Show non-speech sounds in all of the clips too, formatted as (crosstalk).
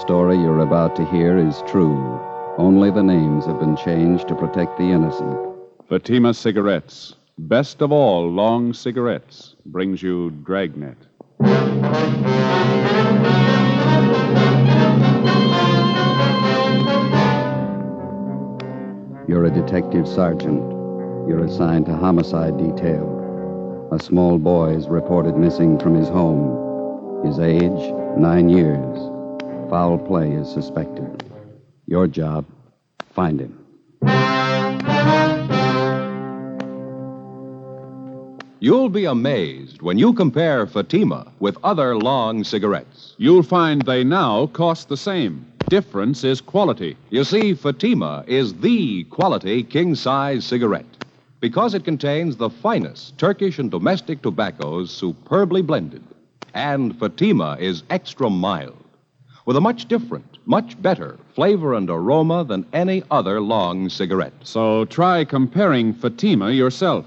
story you're about to hear is true. Only the names have been changed to protect the innocent. Fatima Cigarettes, best of all long cigarettes, brings you Dragnet. You're a detective sergeant. You're assigned to homicide detail. A small boy is reported missing from his home. His age, nine years. Foul play is suspected. Your job, find him. You'll be amazed when you compare Fatima with other long cigarettes. You'll find they now cost the same. Difference is quality. You see, Fatima is the quality king size cigarette because it contains the finest Turkish and domestic tobaccos superbly blended. And Fatima is extra mild with a much different, much better flavor and aroma than any other long cigarette. So try comparing Fatima yourself.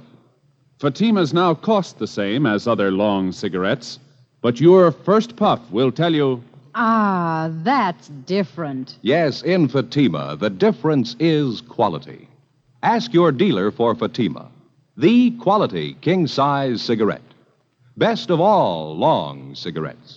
Fatimas now cost the same as other long cigarettes, but your first puff will tell you Ah, that's different. Yes, in Fatima, the difference is quality. Ask your dealer for Fatima, the quality king size cigarette. Best of all long cigarettes.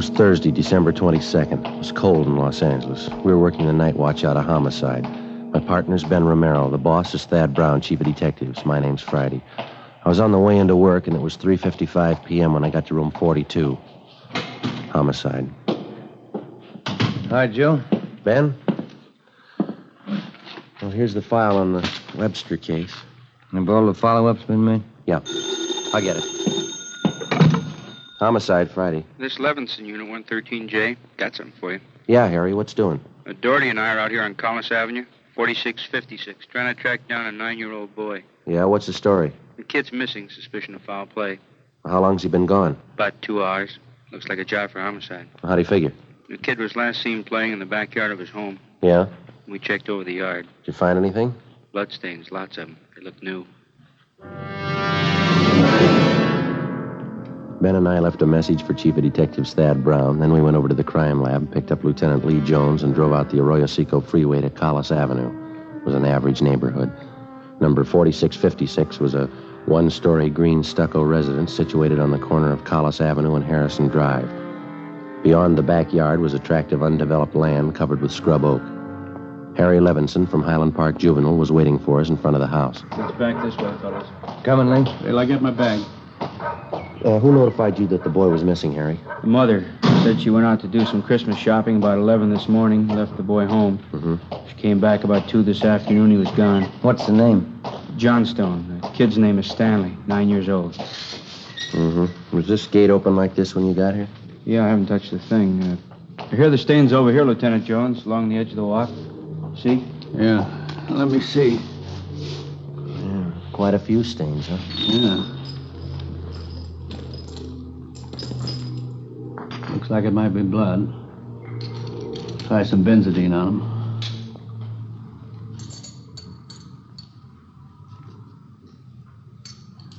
Was Thursday, December 22nd. It was cold in Los Angeles. We were working the night watch out of homicide. My partner's Ben Romero. The boss is Thad Brown, chief of detectives. My name's Friday. I was on the way into work, and it was 3.55 p.m. when I got to room 42. Homicide. Hi, Joe. Ben? Well, here's the file on the Webster case. Have all the follow-ups been made? Yeah. I'll get it. Homicide Friday. This Levinson unit 113J. Got something for you. Yeah, Harry, what's doing? Uh, Doherty and I are out here on Collis Avenue, 4656, trying to track down a nine-year-old boy. Yeah, what's the story? The kid's missing, suspicion of foul play. How long's he been gone? About two hours. Looks like a job for homicide. How'd he figure? The kid was last seen playing in the backyard of his home. Yeah? We checked over the yard. Did you find anything? Bloodstains, lots of them. They look new. Ben and I left a message for Chief of Detectives Thad Brown. Then we went over to the crime lab, picked up Lieutenant Lee Jones, and drove out the Arroyo Seco freeway to Collis Avenue. It was an average neighborhood. Number 4656 was a one story green stucco residence situated on the corner of Collis Avenue and Harrison Drive. Beyond the backyard was a tract of undeveloped land covered with scrub oak. Harry Levinson from Highland Park Juvenile was waiting for us in front of the house. Let's back this way, fellas. Coming, Lee? Till I get my bag. Uh, who notified you that the boy was missing, Harry? The mother said she went out to do some Christmas shopping about 11 this morning, left the boy home. Mm-hmm. She came back about 2 this afternoon. He was gone. What's the name? Johnstone. The kid's name is Stanley, nine years old. Mm-hmm. Was this gate open like this when you got here? Yeah, I haven't touched the thing. Uh, I hear the stains over here, Lieutenant Jones, along the edge of the walk. See? Yeah. Let me see. Yeah. Quite a few stains, huh? Yeah. Looks like it might be blood. Try some benzidine on them.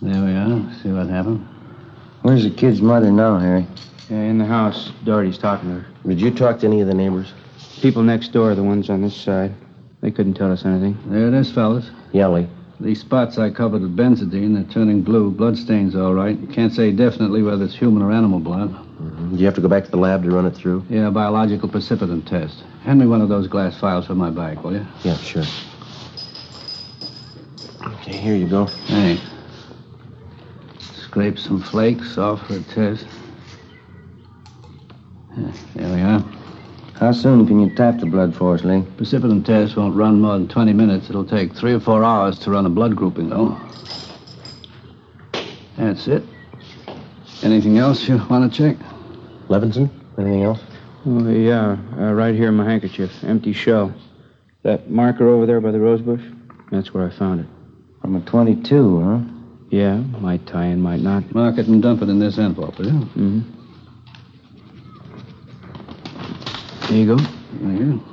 There we are. See what happened. Where's the kid's mother now, Harry? Yeah, in the house. Doherty's talking to her. Did you talk to any of the neighbors? People next door, the ones on this side. They couldn't tell us anything. There it is, fellas. Yeah, Lee. These spots I covered with benzidine, they're turning blue. Bloodstains, all right. You can't say definitely whether it's human or animal blood. Mm-hmm. Do you have to go back to the lab to run it through? Yeah, biological precipitant test. Hand me one of those glass files from my bag, will you? Yeah, sure. Okay, here you go. Thanks. Scrape some flakes off for a test. Yeah, There we are. How soon can you tap the blood for us, Lee? Precipitant test won't run more than 20 minutes. It'll take three or four hours to run a blood grouping, though. That's it. Anything else you want to check? Levinson? Anything else? Oh, yeah, uh, right here in my handkerchief. Empty shell. That marker over there by the rose bush? That's where I found it. From a 22, huh? Yeah, might tie in, might not. Mark it and dump it in this envelope, will you? Mm-hmm. There you go. There you go.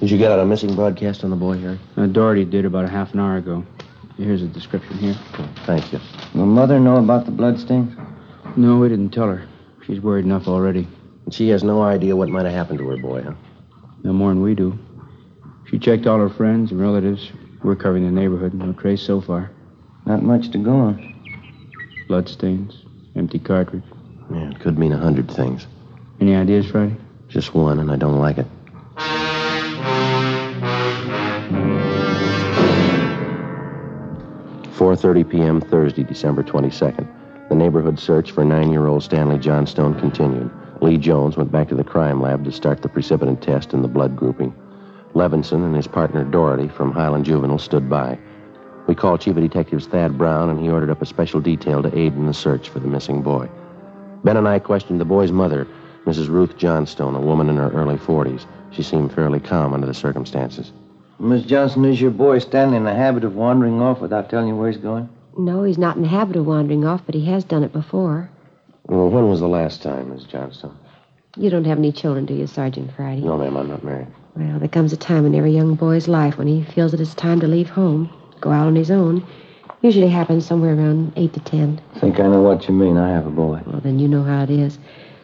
Did you get out a missing broadcast on the boy, Harry? Uh, Doherty did about a half an hour ago. Here's a description here. Thank you. Will Mother know about the bloodstains? No, we didn't tell her. She's worried enough already. And she has no idea what might have happened to her boy, huh? No more than we do. She checked all her friends and relatives. We're covering the neighborhood. No trace so far. Not much to go on. Bloodstains, empty cartridge. Yeah, it could mean a hundred things. Any ideas, Friday? Just one, and I don't like it. Four thirty p.m. Thursday, December twenty-second. The neighborhood search for nine-year-old Stanley Johnstone continued. Lee Jones went back to the crime lab to start the precipitant test and the blood grouping. Levinson and his partner Doherty from Highland Juvenile stood by. We called Chief of Detectives Thad Brown, and he ordered up a special detail to aid in the search for the missing boy. Ben and I questioned the boy's mother, Mrs. Ruth Johnstone, a woman in her early 40s. She seemed fairly calm under the circumstances. Miss Johnson, is your boy Stanley in the habit of wandering off without telling you where he's going? No, he's not in the habit of wandering off, but he has done it before. Well, when was the last time, Miss Johnstone? You don't have any children, do you, Sergeant Friday? No, ma'am, I'm not married. Well, there comes a time in every young boy's life when he feels that it's time to leave home, go out on his own. Usually happens somewhere around 8 to 10. I think I know what you mean. I have a boy. Well, then you know how it is.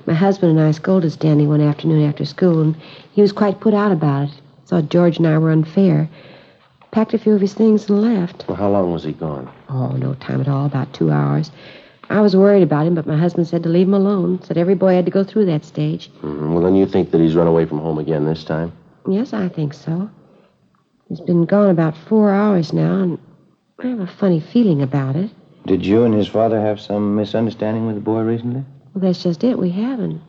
My husband and I scolded Stanley one afternoon after school, and he was quite put out about it. Thought George and I were unfair. Packed a few of his things and left. Well, how long was he gone? Oh, no time at all, about two hours. I was worried about him, but my husband said to leave him alone. Said every boy had to go through that stage. Mhm. Well, then you think that he's run away from home again this time? Yes, I think so. He's been gone about four hours now, and I have a funny feeling about it. Did you and his father have some misunderstanding with the boy recently? Well, that's just it. We haven't.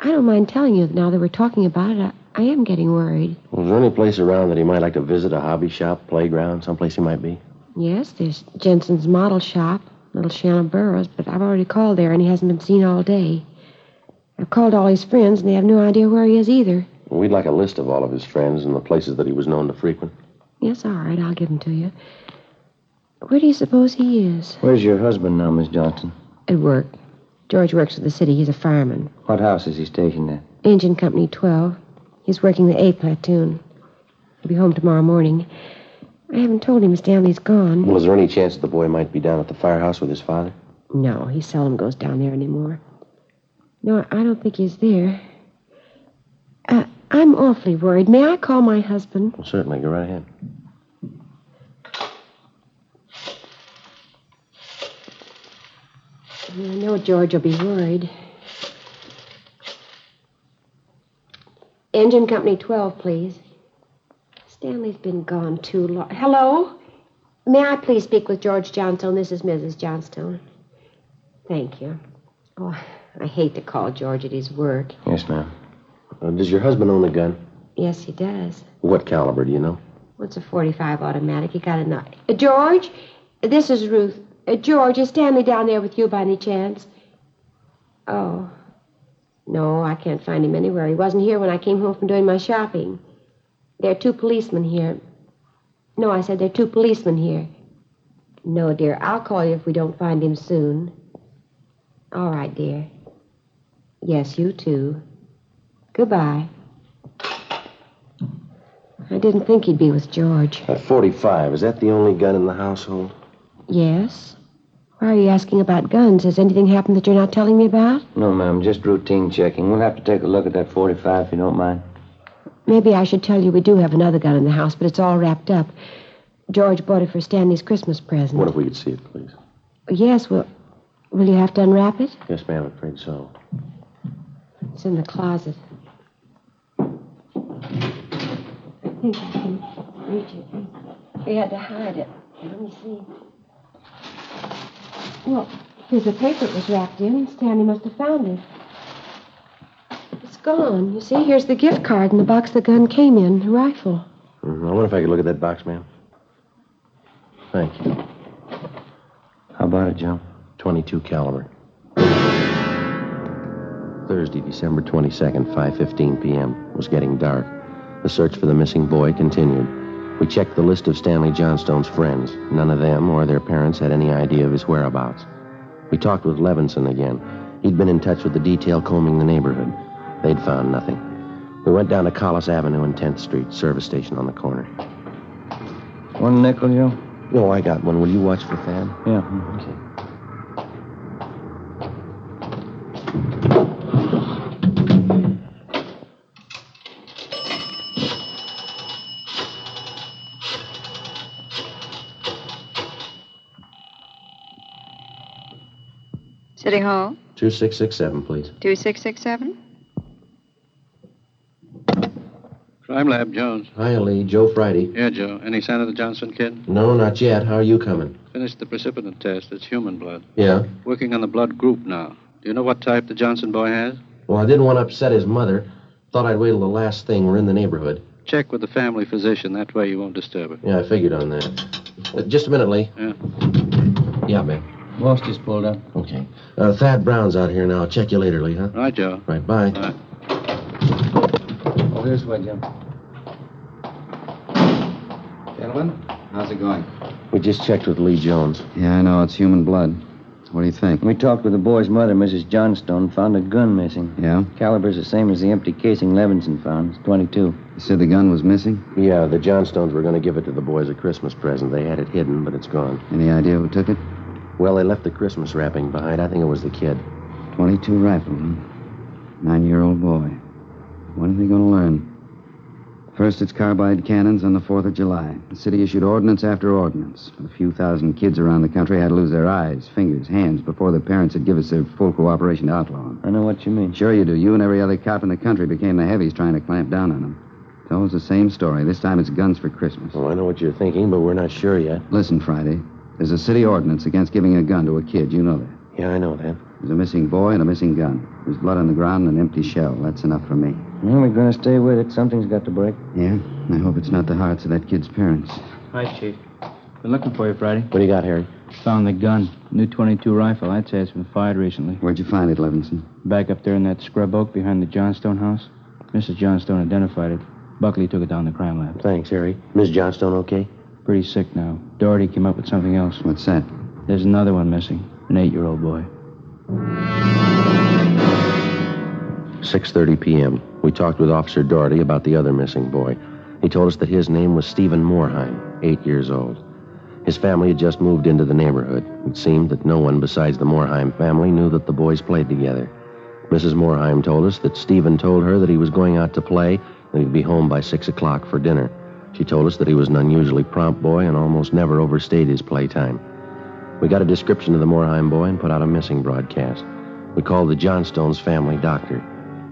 I don't mind telling you now that we're talking about it. I, I am getting worried. Well, is there any place around that he might like to visit? A hobby shop, playground, someplace he might be? Yes, there's Jensen's model shop, little Shannon Burroughs, but I've already called there and he hasn't been seen all day. I've called all his friends and they have no idea where he is either. Well, we'd like a list of all of his friends and the places that he was known to frequent. Yes, all right, I'll give them to you. Where do you suppose he is? Where's your husband now, Miss Johnson? At work. George works for the city. He's a fireman. What house is he stationed at? Engine Company 12. He's working the A platoon. He'll be home tomorrow morning. I haven't told him Stanley's gone. Well, is there any chance that the boy might be down at the firehouse with his father? No, he seldom goes down there anymore. No, I don't think he's there. Uh, I'm awfully worried. May I call my husband? Well, certainly. Go right ahead. I know George will be worried. Engine Company 12, please. Stanley's been gone too long. Hello? May I please speak with George Johnstone? This is Mrs. Johnstone. Thank you. Oh, I hate to call George at his work. Yes, ma'am. Uh, does your husband own a gun? Yes, he does. What caliber, do you know? What's a 45 automatic? He got a knife. Uh, George? This is Ruth. Uh, George, is Stanley down there with you by any chance? Oh. No, I can't find him anywhere. He wasn't here when I came home from doing my shopping. There are two policemen here. No, I said there are two policemen here. No, dear. I'll call you if we don't find him soon. All right, dear. Yes, you too. Goodbye. I didn't think he'd be with George. At 45, is that the only gun in the household? Yes? Why are you asking about guns? Has anything happened that you're not telling me about? No, ma'am. Just routine checking. We'll have to take a look at that 45 if you don't mind. Maybe I should tell you we do have another gun in the house, but it's all wrapped up. George bought it for Stanley's Christmas present. What if we could see it, please? Yes, well, will you have to unwrap it? Yes, ma'am, I'm afraid so. It's in the closet. I think I can reach it. We had to hide it. Let me see. Well, here's the paper it was wrapped in. Stanley must have found it. It's gone. You see, here's the gift card and the box the gun came in, the rifle. Mhm. I wonder if I could look at that box, ma'am. Thank you. How about it, Joe? 22 caliber. Thursday, December 22nd, 5:15 p.m. It was getting dark. The search for the missing boy continued. We checked the list of Stanley Johnstone's friends. None of them or their parents had any idea of his whereabouts. We talked with Levinson again. He'd been in touch with the detail combing the neighborhood. They'd found nothing. We went down to Collis Avenue and 10th Street, service station on the corner. One nickel, Joe? No, I got one. Will you watch for Thad? Yeah. Mm-hmm. Okay. City Hall, 2667, please. 2667. Crime Lab, Jones. Hi, Lee. Joe Friday. Yeah, Joe. Any sign of the Johnson kid? No, not yet. How are you coming? Finished the precipitant test. It's human blood. Yeah. Working on the blood group now. Do you know what type the Johnson boy has? Well, I didn't want to upset his mother. Thought I'd wait till the last thing. We're in the neighborhood. Check with the family physician. That way you won't disturb her. Yeah, I figured on that. Uh, just a minute, Lee. Yeah. Yeah, man. Walsh just pulled up. Okay. Uh, Thad Brown's out here now. I'll check you later, Lee, huh? Right, Joe. Right, bye. Right. Oh, this way, Jim. Gentlemen, how's it going? We just checked with Lee Jones. Yeah, I know. It's human blood. What do you think? We talked with the boy's mother, Mrs. Johnstone. Found a gun missing. Yeah? Caliber's the same as the empty casing Levinson found. It's 22. You said the gun was missing? Yeah, the Johnstones were going to give it to the boys a Christmas present. They had it hidden, but it's gone. Any idea who took it? Well, they left the Christmas wrapping behind. I think it was the kid. 22 rifle, huh? Nine-year-old boy. When are they going to learn? First, it's carbide cannons on the 4th of July. The city issued ordinance after ordinance. A few thousand kids around the country had to lose their eyes, fingers, hands before their parents would give us their full cooperation to outlaw them. I know what you mean. Sure you do. You and every other cop in the country became the heavies trying to clamp down on them. It's always the same story. This time it's guns for Christmas. Well, I know what you're thinking, but we're not sure yet. Listen, Friday. There's a city ordinance against giving a gun to a kid. You know that. Yeah, I know that. There's a missing boy and a missing gun. There's blood on the ground and an empty shell. That's enough for me. Well, we're going to stay with it. Something's got to break. Yeah? I hope it's not the hearts of that kid's parents. Hi, Chief. Been looking for you, Friday. What do you got, Harry? Found the gun. New 22 rifle. I'd say it's been fired recently. Where'd you find it, Levinson? Back up there in that scrub oak behind the Johnstone house. Mrs. Johnstone identified it. Buckley took it down to the crime lab. Thanks, Harry. Miss Johnstone okay? Pretty sick now. Doherty came up with something else. What's that? There's another one missing. An eight-year-old boy. 6.30 p.m. We talked with Officer Doherty about the other missing boy. He told us that his name was Stephen Moorheim, eight years old. His family had just moved into the neighborhood. It seemed that no one besides the Moorheim family knew that the boys played together. Mrs. Moorheim told us that Stephen told her that he was going out to play and he'd be home by 6 o'clock for dinner. She told us that he was an unusually prompt boy and almost never overstayed his playtime. We got a description of the Moorheim boy and put out a missing broadcast. We called the Johnstones family doctor.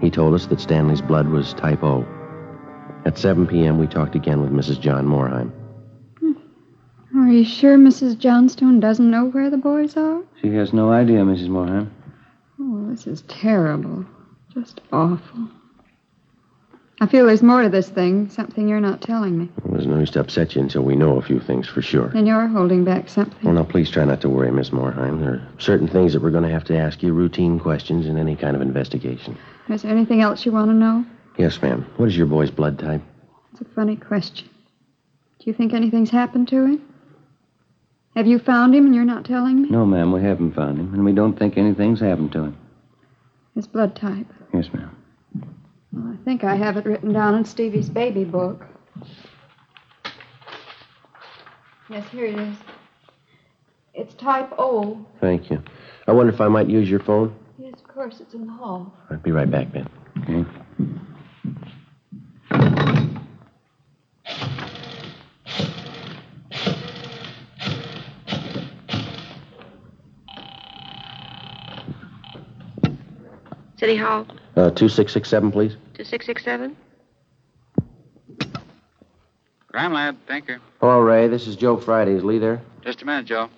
He told us that Stanley's blood was type O. At 7 p.m., we talked again with Mrs. John Moorheim. Hmm. Are you sure Mrs. Johnstone doesn't know where the boys are? She has no idea, Mrs. Moorheim. Oh, this is terrible. Just awful. I feel there's more to this thing, something you're not telling me. There's no use to upset you until we know a few things for sure. And you're holding back something. Well, now, please try not to worry, Miss Moorheim. There are certain things that we're going to have to ask you, routine questions in any kind of investigation. Is there anything else you want to know? Yes, ma'am. What is your boy's blood type? It's a funny question. Do you think anything's happened to him? Have you found him and you're not telling me? No, ma'am, we haven't found him, and we don't think anything's happened to him. His blood type. Yes, ma'am. Well, I think I have it written down in Stevie's baby book. Yes, here it is. It's type O. Thank you. I wonder if I might use your phone? Yes, of course, it's in the hall. I'll be right back, Ben. Okay. City Hall, Uh, 2667, please. 2667. Crime Lab, thank you. Hello, Ray. This is Joe Friday. Is Lee there? Just a minute, Joe.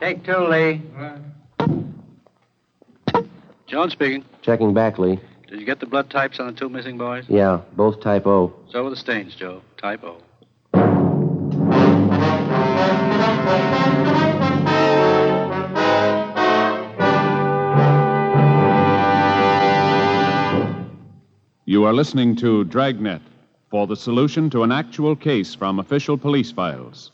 Take two, Lee. Jones speaking. Checking back, Lee. Did you get the blood types on the two missing boys? Yeah, both type O. So were the stains, Joe. Type O. You are listening to Dragnet for the solution to an actual case from official police files.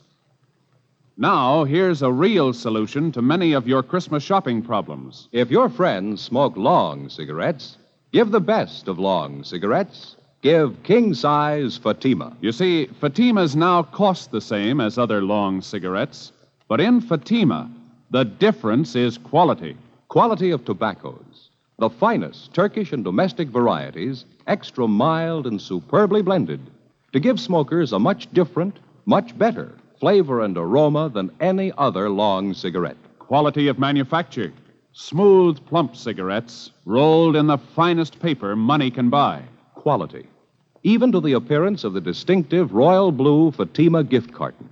Now, here's a real solution to many of your Christmas shopping problems. If your friends smoke long cigarettes, give the best of long cigarettes. Give king size Fatima. You see, Fatimas now cost the same as other long cigarettes, but in Fatima, the difference is quality. Quality of tobaccos. The finest Turkish and domestic varieties, extra mild and superbly blended, to give smokers a much different, much better flavor and aroma than any other long cigarette. Quality of manufacture. Smooth, plump cigarettes rolled in the finest paper money can buy. Quality. Even to the appearance of the distinctive royal blue Fatima gift carton.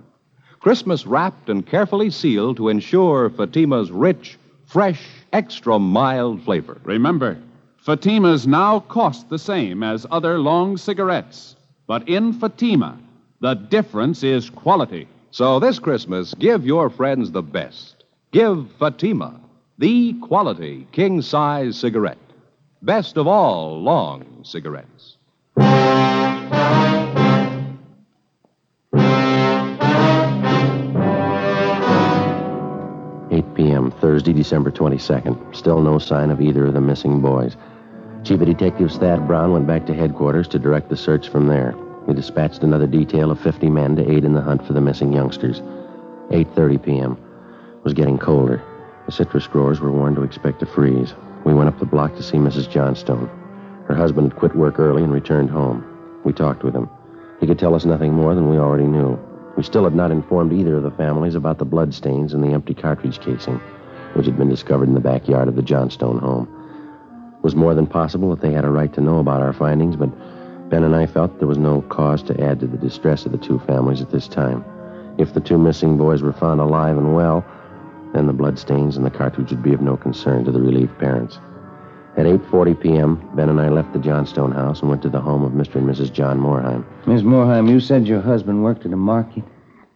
Christmas wrapped and carefully sealed to ensure Fatima's rich, fresh, extra mild flavor. Remember, Fatimas now cost the same as other long cigarettes, but in Fatima, the difference is quality. So this Christmas, give your friends the best. Give Fatima, the quality king size cigarette. Best of all long cigarettes. Thursday, December 22nd. Still no sign of either of the missing boys. Chief of Detectives Thad Brown went back to headquarters to direct the search from there. He dispatched another detail of 50 men to aid in the hunt for the missing youngsters. 8.30 p.m. It was getting colder. The citrus growers were warned to expect a freeze. We went up the block to see Mrs. Johnstone. Her husband had quit work early and returned home. We talked with him. He could tell us nothing more than we already knew. We still had not informed either of the families about the bloodstains in the empty cartridge casing, which had been discovered in the backyard of the Johnstone home. It was more than possible that they had a right to know about our findings, but Ben and I felt there was no cause to add to the distress of the two families at this time. If the two missing boys were found alive and well, then the bloodstains and the cartridge would be of no concern to the relieved parents. At 8.40 p.m., Ben and I left the Johnstone house and went to the home of Mr. and Mrs. John Moorheim. Miss Moorheim, you said your husband worked at a market.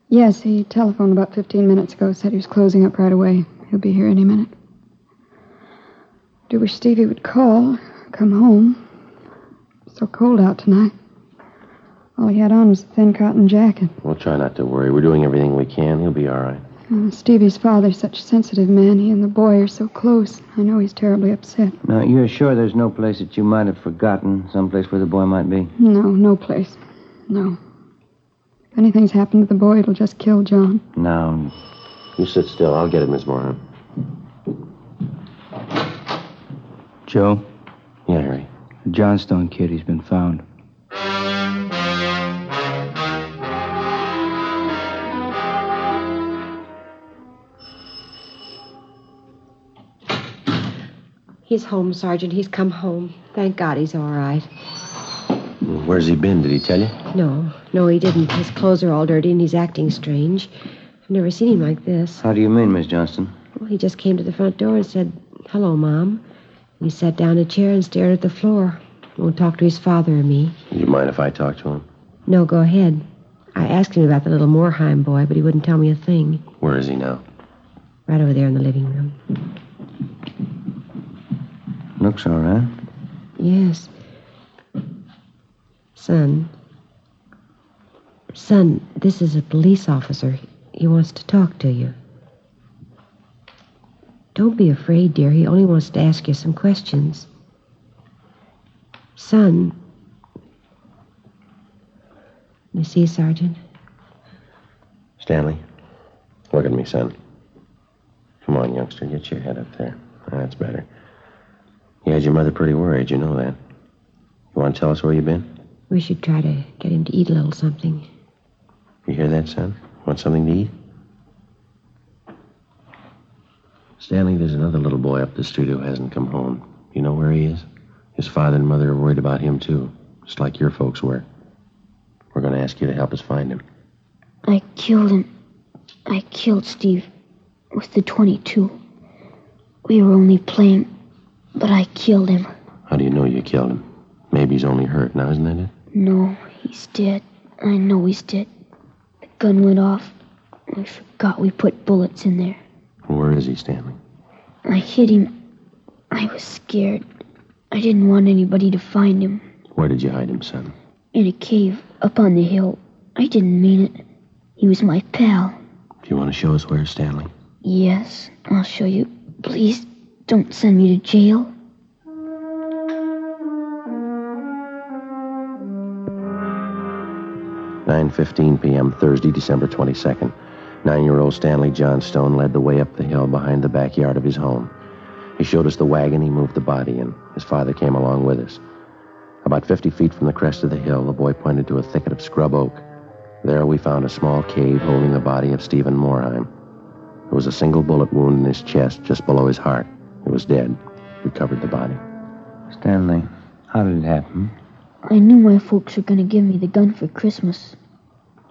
Yes, he telephoned about 15 minutes ago. Said he was closing up right away. He'll be here any minute. Do wish Stevie would call, come home. It's so cold out tonight. All he had on was a thin cotton jacket. We'll try not to worry. We're doing everything we can. He'll be all right. Uh, Stevie's father's such a sensitive man. He and the boy are so close. I know he's terribly upset. Now, you're sure there's no place that you might have forgotten, someplace where the boy might be? No, no place. No. If anything's happened to the boy, it'll just kill John. Now, You sit still. I'll get it, Miss Moran. Joe, Yeah, Harry. the Johnstone kid, he's been found. He's home, Sergeant. He's come home. Thank God he's all right. Where's he been? Did he tell you? No, no, he didn't. His clothes are all dirty and he's acting strange. I've never seen him like this. how do you mean, Miss Johnstone? Well, he just came to the front door and said, Hello, Mom. He sat down in a chair and stared at the floor. Won't talk to his father or me. Do you mind if I talk to him? No, go ahead. I asked him about the little Moorheim boy, but he wouldn't tell me a thing. Where is he now? Right over there in the living room. Looks all right. Yes. Son. Son, this is a police officer. He wants to talk to you. Don't be afraid, dear. He only wants to ask you some questions. Son. You see, Sergeant? Stanley, look at me, son. Come on, youngster. Get your head up there. That's better. You had your mother pretty worried. You know that. You want to tell us where you've been? We should try to get him to eat a little something. You hear that, son? Want something to eat? Stanley, there's another little boy up the street who hasn't come home. You know where he is? His father and mother are worried about him, too. Just like your folks were. We're going to ask you to help us find him. I killed him. I killed Steve with the 22. We were only playing, but I killed him. How do you know you killed him? Maybe he's only hurt now, isn't that it? No, he's dead. I know he's dead. Gun went off. I forgot we put bullets in there. Where is he, Stanley? I hit him. I was scared. I didn't want anybody to find him. Where did you hide him, son? In a cave up on the hill. I didn't mean it. He was my pal. Do you want to show us where, Stanley? Yes, I'll show you. Please don't send me to jail. Nine fifteen p.m. Thursday, December twenty second. Nine-year-old Stanley Johnstone led the way up the hill behind the backyard of his home. He showed us the wagon he moved the body in. His father came along with us. About 50 feet from the crest of the hill, the boy pointed to a thicket of scrub oak. There we found a small cave holding the body of Stephen Morheim. There was a single bullet wound in his chest just below his heart. He was dead. We covered the body. Stanley, how did it happen? I knew my folks were going to give me the gun for Christmas.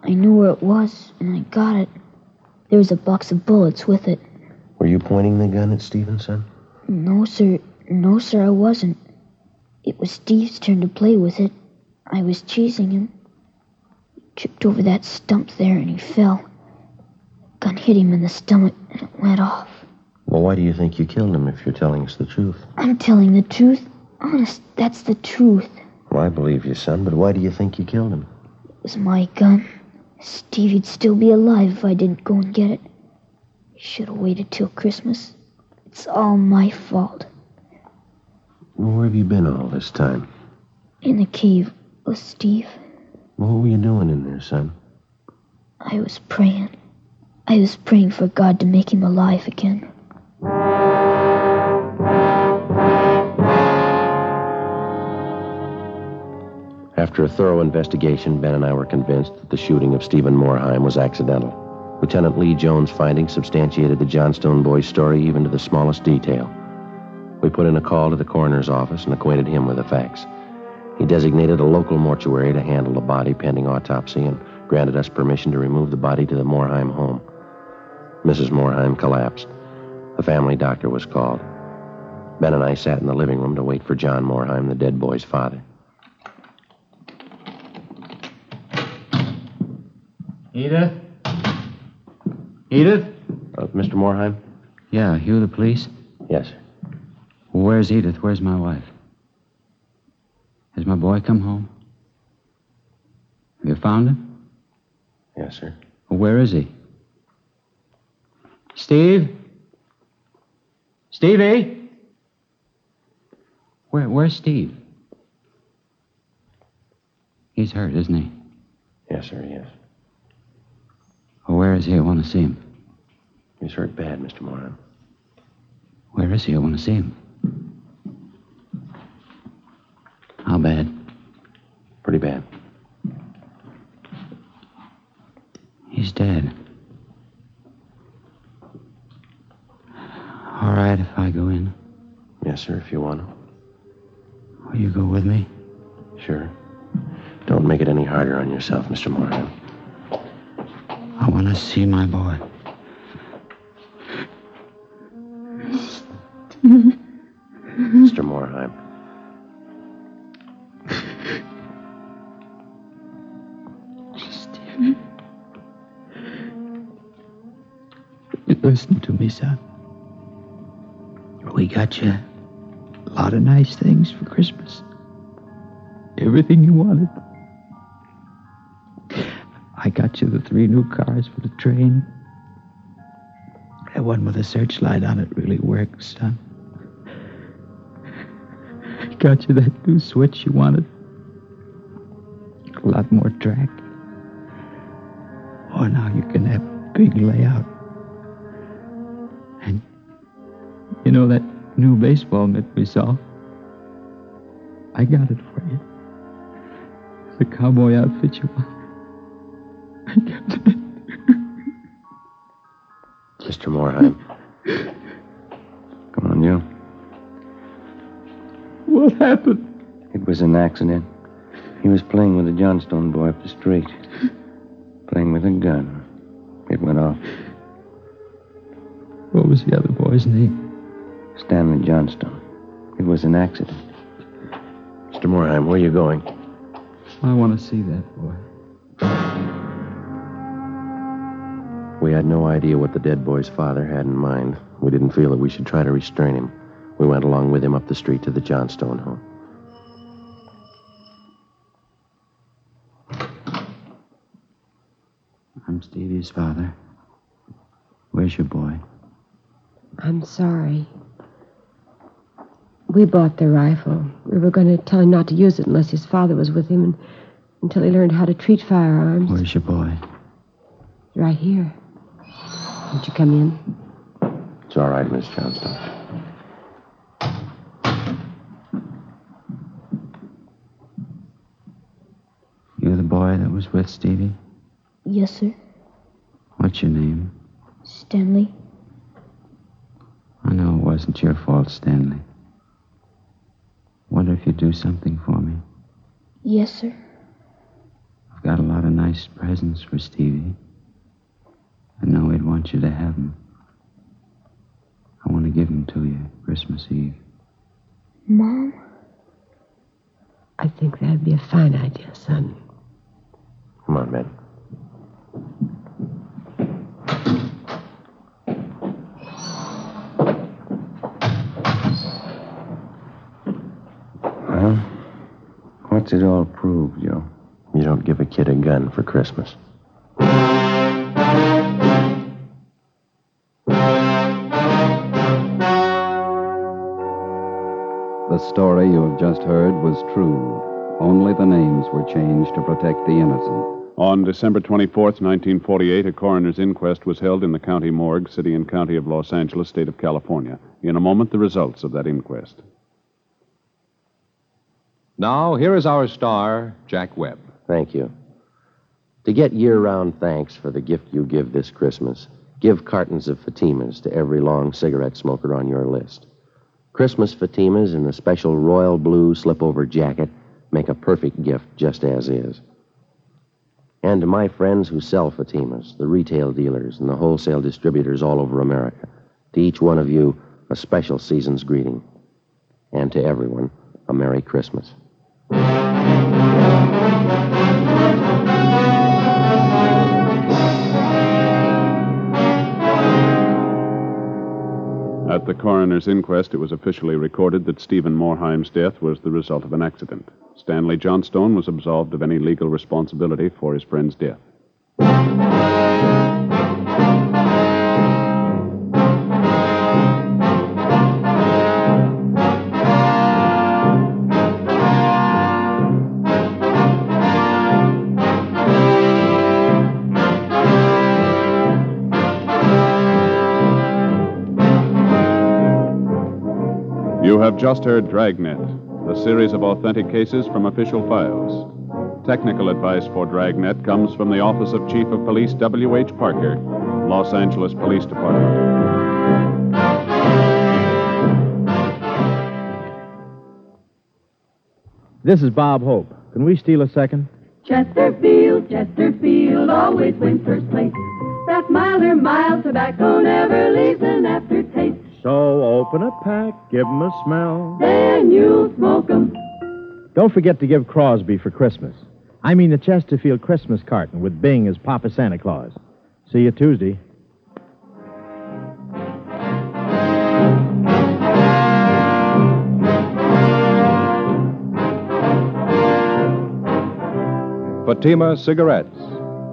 I knew where it was, and I got it. There was a box of bullets with it. Were you pointing the gun at Stevenson? No, sir. No, sir, I wasn't. It was Steve's turn to play with it. I was chasing him. He tripped over that stump there and he fell. Gun hit him in the stomach and it went off. Well, why do you think you killed him if you're telling us the truth? I'm telling the truth. Honest, that's the truth. Well, I believe you, son, but why do you think you killed him? It was my gun. Stevie'd still be alive if I didn't go and get it. Should have waited till Christmas. It's all my fault. Well, Where have you been all this time? In the cave with Steve. What were you doing in there, son? I was praying. I was praying for God to make him alive again. After a thorough investigation, Ben and I were convinced that the shooting of Stephen Morheim was accidental. Lieutenant Lee Jones' findings substantiated the Johnstone boy's story even to the smallest detail. We put in a call to the coroner's office and acquainted him with the facts. He designated a local mortuary to handle the body pending autopsy and granted us permission to remove the body to the Morheim home. Mrs. Morheim collapsed. The family doctor was called. Ben and I sat in the living room to wait for John Morheim, the dead boy's father. Edith? Edith? Uh, Mr. Morheim? Yeah, you the police? Yes, sir. Where's Edith? Where's my wife? Has my boy come home? Have you found him? Yes, sir. Well, where is he? Steve? Stevie? Where, where's Steve? He's hurt, isn't he? Yes, sir, yes. Well, where is he? I want to see him. He's hurt bad, Mr. Morheim. Where is he? I want to see him. How bad? Pretty bad. He's dead. All right if I go in. Yes, sir, if you want to. Will you go with me? Sure. Don't make it any harder on yourself, Mr. Morheim. I want to see my boy. Mr. Stephen. Listen to me, son. We got you a lot of nice things for Christmas. Everything you wanted. Got you the three new cars for the train. That one with a searchlight on it really works, son. Got you that new switch you wanted. A lot more track. Oh, now you can have a big layout. And you know that new baseball mitt we saw? I got it for you. The cowboy outfit you want. (laughs) I got it. Mr. Morheim. Come on, you. What happened? It was an accident. He was playing with a Johnstone boy up the street. Playing with a gun. It went off. What was the other boy's name? Stanley Johnstone. It was an accident. Mr. Morheim, where are you going? I want to see that boy. We had no idea what the dead boy's father had in mind. We didn't feel that we should try to restrain him. We went along with him up the street to the Johnstone home. I'm Stevie's father. Where's your boy? I'm sorry. We bought the rifle. We were going to tell him not to use it unless his father was with him and until he learned how to treat firearms. Where's your boy? Right here. Won't you come in? It's all right, Miss Johnstone. You're the boy that was with Stevie? Yes, sir. What's your name? Stanley. I know it wasn't your fault, Stanley. Wonder if you'd do something for me. Yes, sir. I've got a lot of nice presents for Stevie. I know he'd want you to have them. I want to give them to you Christmas Eve. Mom? I think that'd be a fine idea, son. Come on, Ben. Well, what's it all prove, Joe? You don't give a kid a gun for Christmas. Story you have just heard was true. Only the names were changed to protect the innocent. On December 24th, 1948, a coroner's inquest was held in the county morgue, city and county of Los Angeles, state of California. In a moment, the results of that inquest. Now, here is our star, Jack Webb. Thank you. To get year round thanks for the gift you give this Christmas, give cartons of Fatimas to every long cigarette smoker on your list. Christmas Fatimas in the special royal blue slip-over jacket make a perfect gift just as is. And to my friends who sell Fatimas, the retail dealers and the wholesale distributors all over America, to each one of you, a special season's greeting. And to everyone, a Merry Christmas. At the coroner's inquest, it was officially recorded that Stephen Morheim's death was the result of an accident. Stanley Johnstone was absolved of any legal responsibility for his friend's death. Just heard Dragnet, a series of authentic cases from official files. Technical advice for Dragnet comes from the Office of Chief of Police W.H. Parker, Los Angeles Police Department. This is Bob Hope. Can we steal a second? Chesterfield, Chesterfield always wins first place. That milder, mild tobacco never leaves an aftertaste. So open a pack, give 'em a smell. Then you'll smoke 'em. Don't forget to give Crosby for Christmas. I mean the Chesterfield Christmas carton with Bing as Papa Santa Claus. See you Tuesday. Fatima Cigarettes,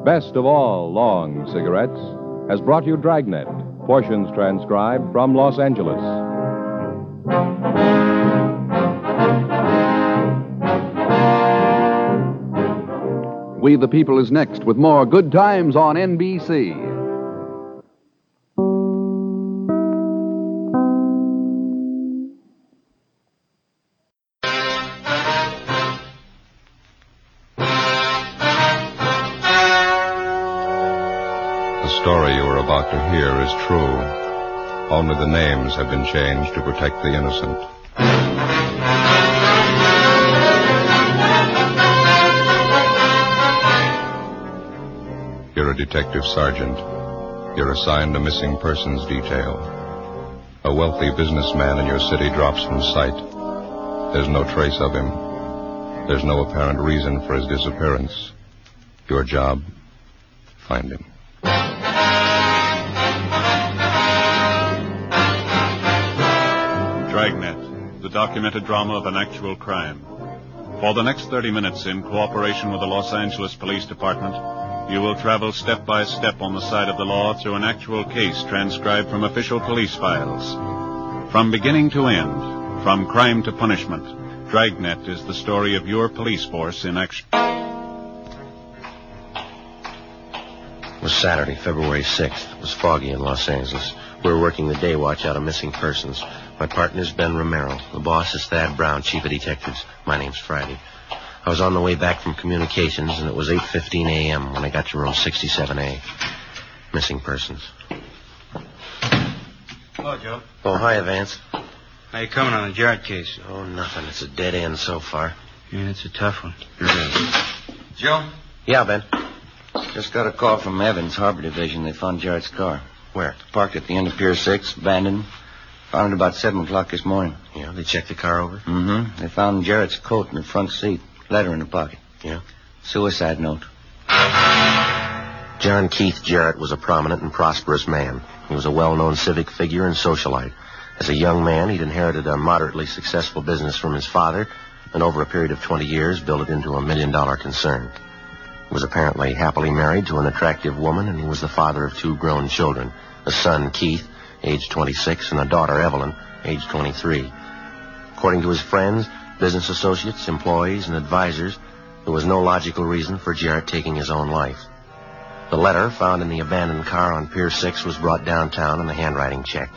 best of all long cigarettes, has brought you Dragnet, portions transcribed from Los Angeles. We the People is next with more good times on NBC. Hear is true. Only the names have been changed to protect the innocent. You're a detective sergeant. You're assigned a missing persons detail. A wealthy businessman in your city drops from sight. There's no trace of him. There's no apparent reason for his disappearance. Your job, find him. The documented drama of an actual crime. For the next 30 minutes, in cooperation with the Los Angeles Police Department, You will travel step by step on the side of the law through an actual case transcribed from official police files. From beginning to end, from crime to punishment, Dragnet is the story of your police force in action. It was Saturday, February 6th. It was foggy in Los Angeles. We were working the day watch out of missing persons. My partner's Ben Romero. The boss is Thad Brown, chief of detectives. My name's Friday. I was on the way back from communications, and it was 8.15 a.m. when I got to room 67A. Missing persons. Hello, Joe. Oh, hi, Vance. How you coming on the Jarrett case? Oh, nothing. It's a dead end so far. Yeah, it's a tough one. Joe? Yeah, Ben. Just got a call from Evans, Harbor Division. They found Jarrett's car. Where? Parked at the end of Pier 6, abandoned. Found it about 7 o'clock this morning. Yeah, they checked the car over? Mm-hmm. They found Jarrett's coat in the front seat. Letter in the pocket. Yeah? Suicide note. John Keith Jarrett was a prominent and prosperous man. He was a well-known civic figure and socialite. As a young man, he'd inherited a moderately successful business from his father, and over a period of 20 years, built it into a million-dollar concern. He was apparently happily married to an attractive woman, and he was the father of two grown children, a son, Keith, age 26, and a daughter, Evelyn, age 23. According to his friends, business associates, employees, and advisors, there was no logical reason for Jarrett taking his own life. The letter found in the abandoned car on Pier 6 was brought downtown and the handwriting checked.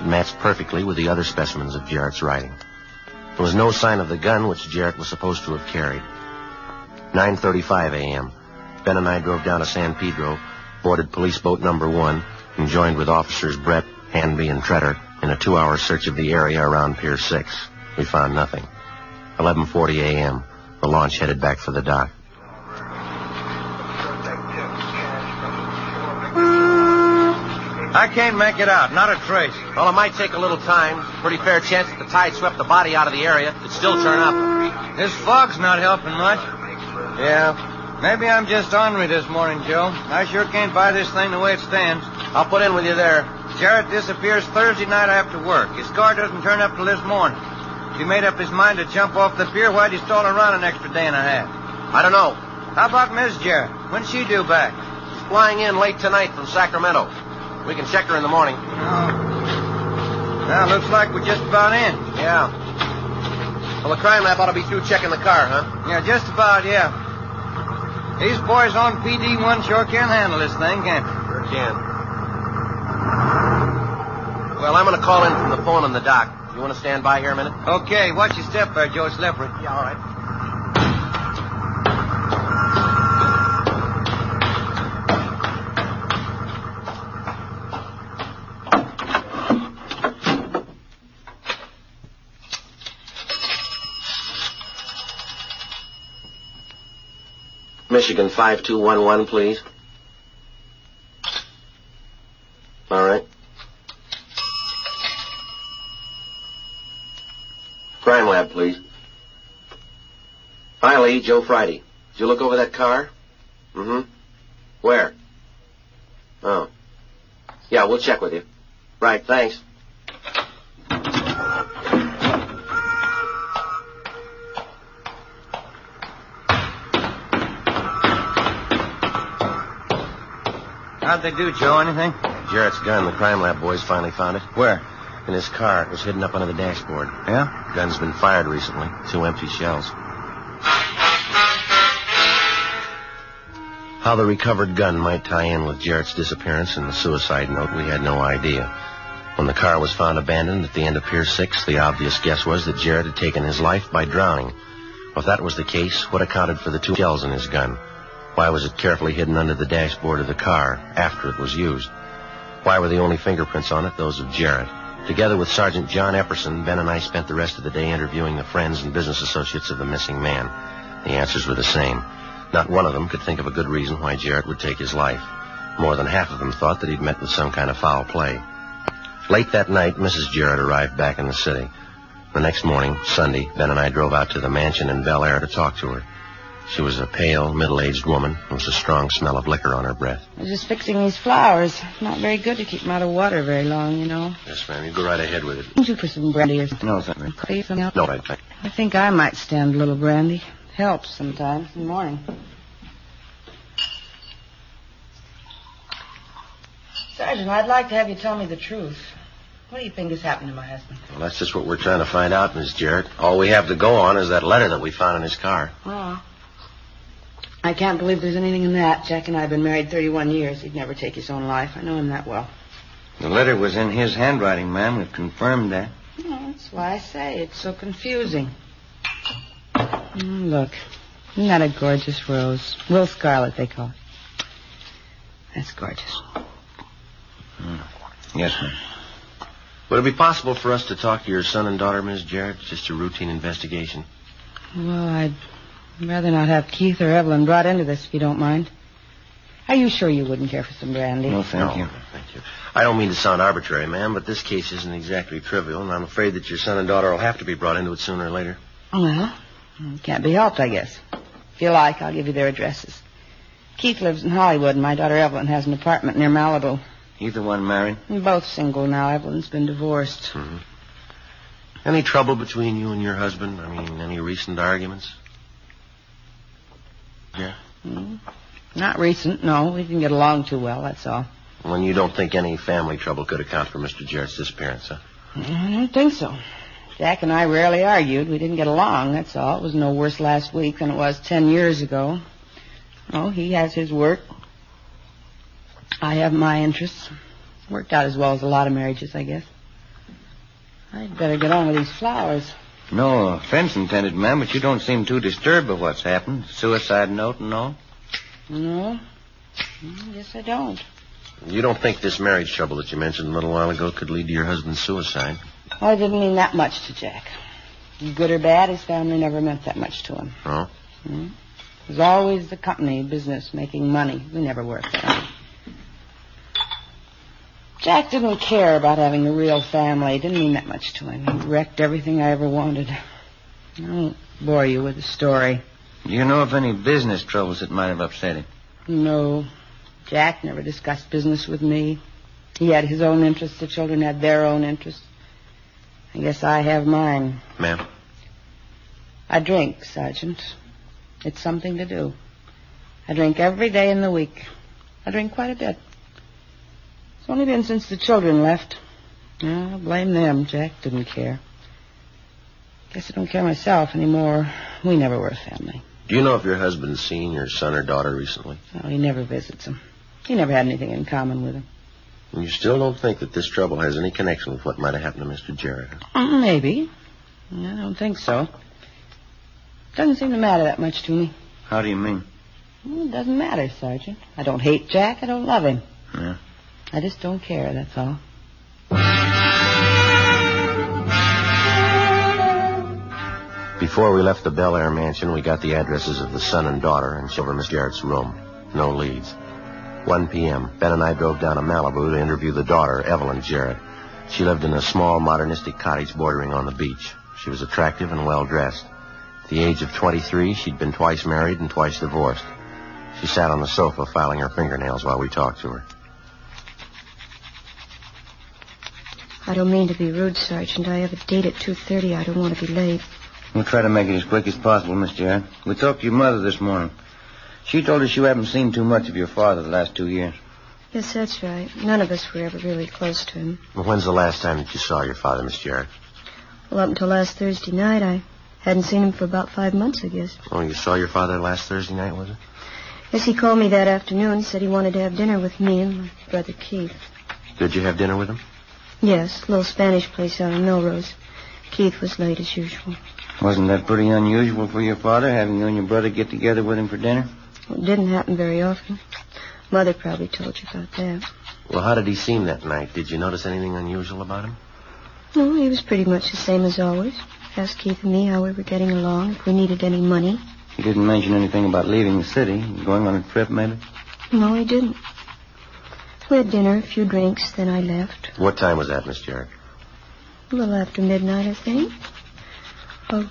It matched perfectly with the other specimens of Jarrett's writing. There was no sign of the gun which Jarrett was supposed to have carried. 9.35 a.m. Ben and I drove down to San Pedro, boarded police boat number one, and joined with officers Brett, Hanby, and Tretter in a two-hour search of the area around Pier 6. We found nothing. 11.40 a.m. The launch headed back for the dock. I can't make it out. Not a trace. Well, it might take a little time. Pretty fair chance that the tide swept the body out of the area. It'd still turn up. This fog's not helping much. Yeah. Maybe I'm just ornery this morning, Joe. I sure can't buy this thing the way it stands. I'll put in with you there. Jarrett disappears Thursday night after work. His car doesn't turn up till this morning. If he made up his mind to jump off the pier, why'd he stall around an extra day and a half? I don't know. How about Miss Jarrett? When's she due back? She's flying in late tonight from Sacramento. We can check her in the morning. Oh. Now, looks like we're just about in. Yeah. Well, the crime lab ought to be through checking the car, huh? Yeah, just about, yeah. These boys on PD1 sure can handle this thing, can't they? Sure can. Well, I'm going to call in from the phone on the dock. You want to stand by here a minute? Okay, watch your step there, Joe Slippery. Yeah, all right. Michigan 5211, please. All right. Crime lab, please. Hi, Lee. Joe Friday. Did you look over that car? Mm-hmm. Where? Oh. Yeah, we'll check with you. Right, thanks. How'd they do, Joe? Anything? Jarrett's gun. The crime lab boys finally found it. Where? In his car. It was hidden up under the dashboard. Yeah? Gun's been fired recently. Two empty shells. How the recovered gun might tie in with Jarrett's disappearance and the suicide note, we had no idea. When the car was found abandoned at the end of Pier 6, the obvious guess was that Jarrett had taken his life by drowning. If that was the case, what accounted for the two shells in his gun? Why was it carefully hidden under the dashboard of the car after it was used? Why were the only fingerprints on it those of Jarrett? Together with Sergeant John Epperson, Ben and I spent the rest of the day interviewing the friends and business associates of the missing man. The answers were the same. Not one of them could think of a good reason why Jarrett would take his life. More than half of them thought that he'd met with some kind of foul play. Late that night, Mrs. Jarrett arrived back in the city. The next morning, Sunday, Ben and I drove out to the mansion in Bel Air to talk to her. She was a pale, middle-aged woman with a strong smell of liquor on her breath. I was just fixing these flowers. Not very good to keep them out of water very long, you know. Yes, ma'am. You go right ahead with it. Won't you put some brandy or something? No, thank you. No, I thank I think I might stand a little brandy helps sometimes. Good morning. Sergeant, I'd like to have you tell me the truth. What do you think has happened to my husband? Well, that's just what we're trying to find out, Miss Jarrett. All we have to go on is that letter that we found in his car. Well, I can't believe there's anything in that. Jack and I have been married 31 years. He'd never take his own life. I know him that well. The letter was in his handwriting, ma'am. We've confirmed that. That's why I say it's so confusing. Mm, look, isn't that a gorgeous rose? Will Scarlet, they call it. That's gorgeous. Yes, ma'am. Would it be possible for us to talk to your son and daughter, Miss Jarrett? Just a routine investigation. Well, I'd rather not have Keith or Evelyn brought into this, if you don't mind. Are you sure you wouldn't care for some brandy? No, thank you. Thank you. I don't mean to sound arbitrary, ma'am, but this case isn't exactly trivial, and I'm afraid that your son and daughter will have to be brought into it sooner or later. Well, it can't be helped, I guess. If you like, I'll give you their addresses. Keith lives in Hollywood, and my daughter Evelyn has an apartment near Malibu. Either one married? Both single now. Evelyn's been divorced. Mm-hmm. Any trouble between you and your husband? I mean, any recent arguments? Yeah? Hmm. Not recent, no. We didn't get along too well, that's all. When you don't think any family trouble could account for Mr. Jarrett's disappearance, huh? I don't think so. Jack and I rarely argued. We didn't get along, that's all. It was no worse last week than it was ten years ago. Oh, he has his work. I have my interests. Worked out as well as a lot of marriages, I guess. I'd better get on with these flowers. No offense intended, ma'am, but you don't seem too disturbed by what's happened. Suicide note and all. No? Mm, Yes, I don't. You don't think this marriage trouble that you mentioned a little while ago could lead to your husband's suicide? Oh, it didn't mean that much to Jack. Good or bad, his family never meant that much to him. Oh? Mm. It was always the company, business, making money. We never worked out. Jack didn't care about having a real family. It didn't mean that much to him. He wrecked everything I ever wanted. I won't bore you with the story. Do you know of any business troubles that might have upset him? No. Jack never discussed business with me. He had his own interests. The children had their own interests. I guess I have mine. Ma'am? I drink, Sergeant. It's something to do. I drink every day in the week. I drink quite a bit. It's only been since the children left. Yeah, blame them. Jack didn't care. Guess I don't care myself anymore. We never were a family. Do you know if your husband's seen your son or daughter recently? Oh, he never visits them. He never had anything in common with them. And you still don't think that this trouble has any connection with what might have happened to Mr. Jarrett? huh? Mm, Maybe. I don't think so. Doesn't seem to matter that much to me. How do you mean? Well, it doesn't matter, Sergeant. I don't hate Jack. I don't love him. Yeah. I just don't care, that's all. Before we left the Bel Air mansion, we got the addresses of the son and daughter and showed over Miss Jarrett's room. No leads. 1 p.m. Ben and I drove down to Malibu to interview the daughter, Evelyn Jarrett. She lived in a small, modernistic cottage bordering on the beach. She was attractive and well dressed. At the age of 23, she'd been twice married and twice divorced. She sat on the sofa filing her fingernails while we talked to her. I don't mean to be rude, Sergeant. I have a date at 2.30. I don't want to be late. We'll try to make it as quick as possible, Miss Jarrett. We talked to your mother this morning. She told us you haven't seen too much of your father the last two years. Yes, that's right. None of us were ever really close to him. Well, when's the last time that you saw your father, Miss Jarrett? Well, up until last Thursday night, I hadn't seen him for about five months, I guess. Oh, you saw your father last Thursday night, was it? Yes, he called me that afternoon, and said he wanted to have dinner with me and my brother Keith. Did you have dinner with him? Yes, a little Spanish place out on Melrose. Keith was late as usual. Wasn't that pretty unusual for your father, having you and your brother get together with him for dinner? It didn't happen very often. Mother probably told you about that. Well, how did he seem that night? Did you notice anything unusual about him? No, he was pretty much the same as always. Asked Keith and me how we were getting along, if we needed any money. He didn't mention anything about leaving the city, going on a trip, maybe? No, he didn't. We had dinner, a few drinks, then I left. What time was that, Miss Jarrett? A little after midnight, I think. Well,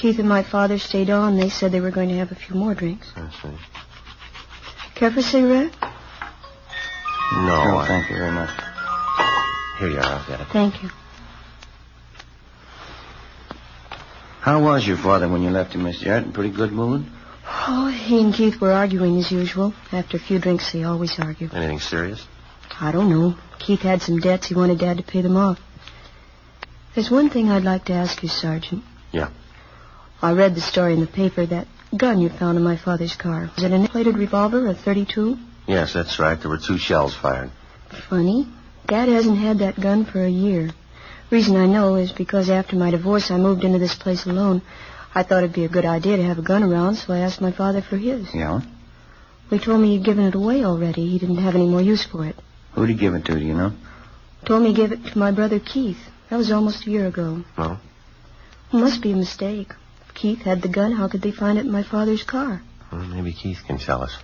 Keith and my father stayed on. They said they were going to have a few more drinks. I see. Care for a cigarette? No, No, I- thank you very much. Here you are. I've got it. Thank you. How was your father when you left him, Miss Jarrett? In pretty good mood? Oh, he and Keith were arguing as usual. After a few drinks, they always argue. Anything serious? I don't know. Keith had some debts. He wanted Dad to pay them off. There's one thing I'd like to ask you, Sergeant. Yeah. I read the story in the paper, that gun you found in my father's car. Was it an plated revolver, a 32? Yes, that's right. There were two shells fired. Funny. Dad hasn't had that gun for a year. Reason I know is because after my divorce I moved into this place alone. I thought it'd be a good idea to have a gun around, so I asked my father for his. Yeah? He told me he'd given it away already. He didn't have any more use for it. Who'd he give it to, do you know? Told me to give it to my brother Keith. That was almost a year ago. Oh? It must be a mistake. If Keith had the gun, how could they find it in my father's car? Well, maybe Keith can tell us.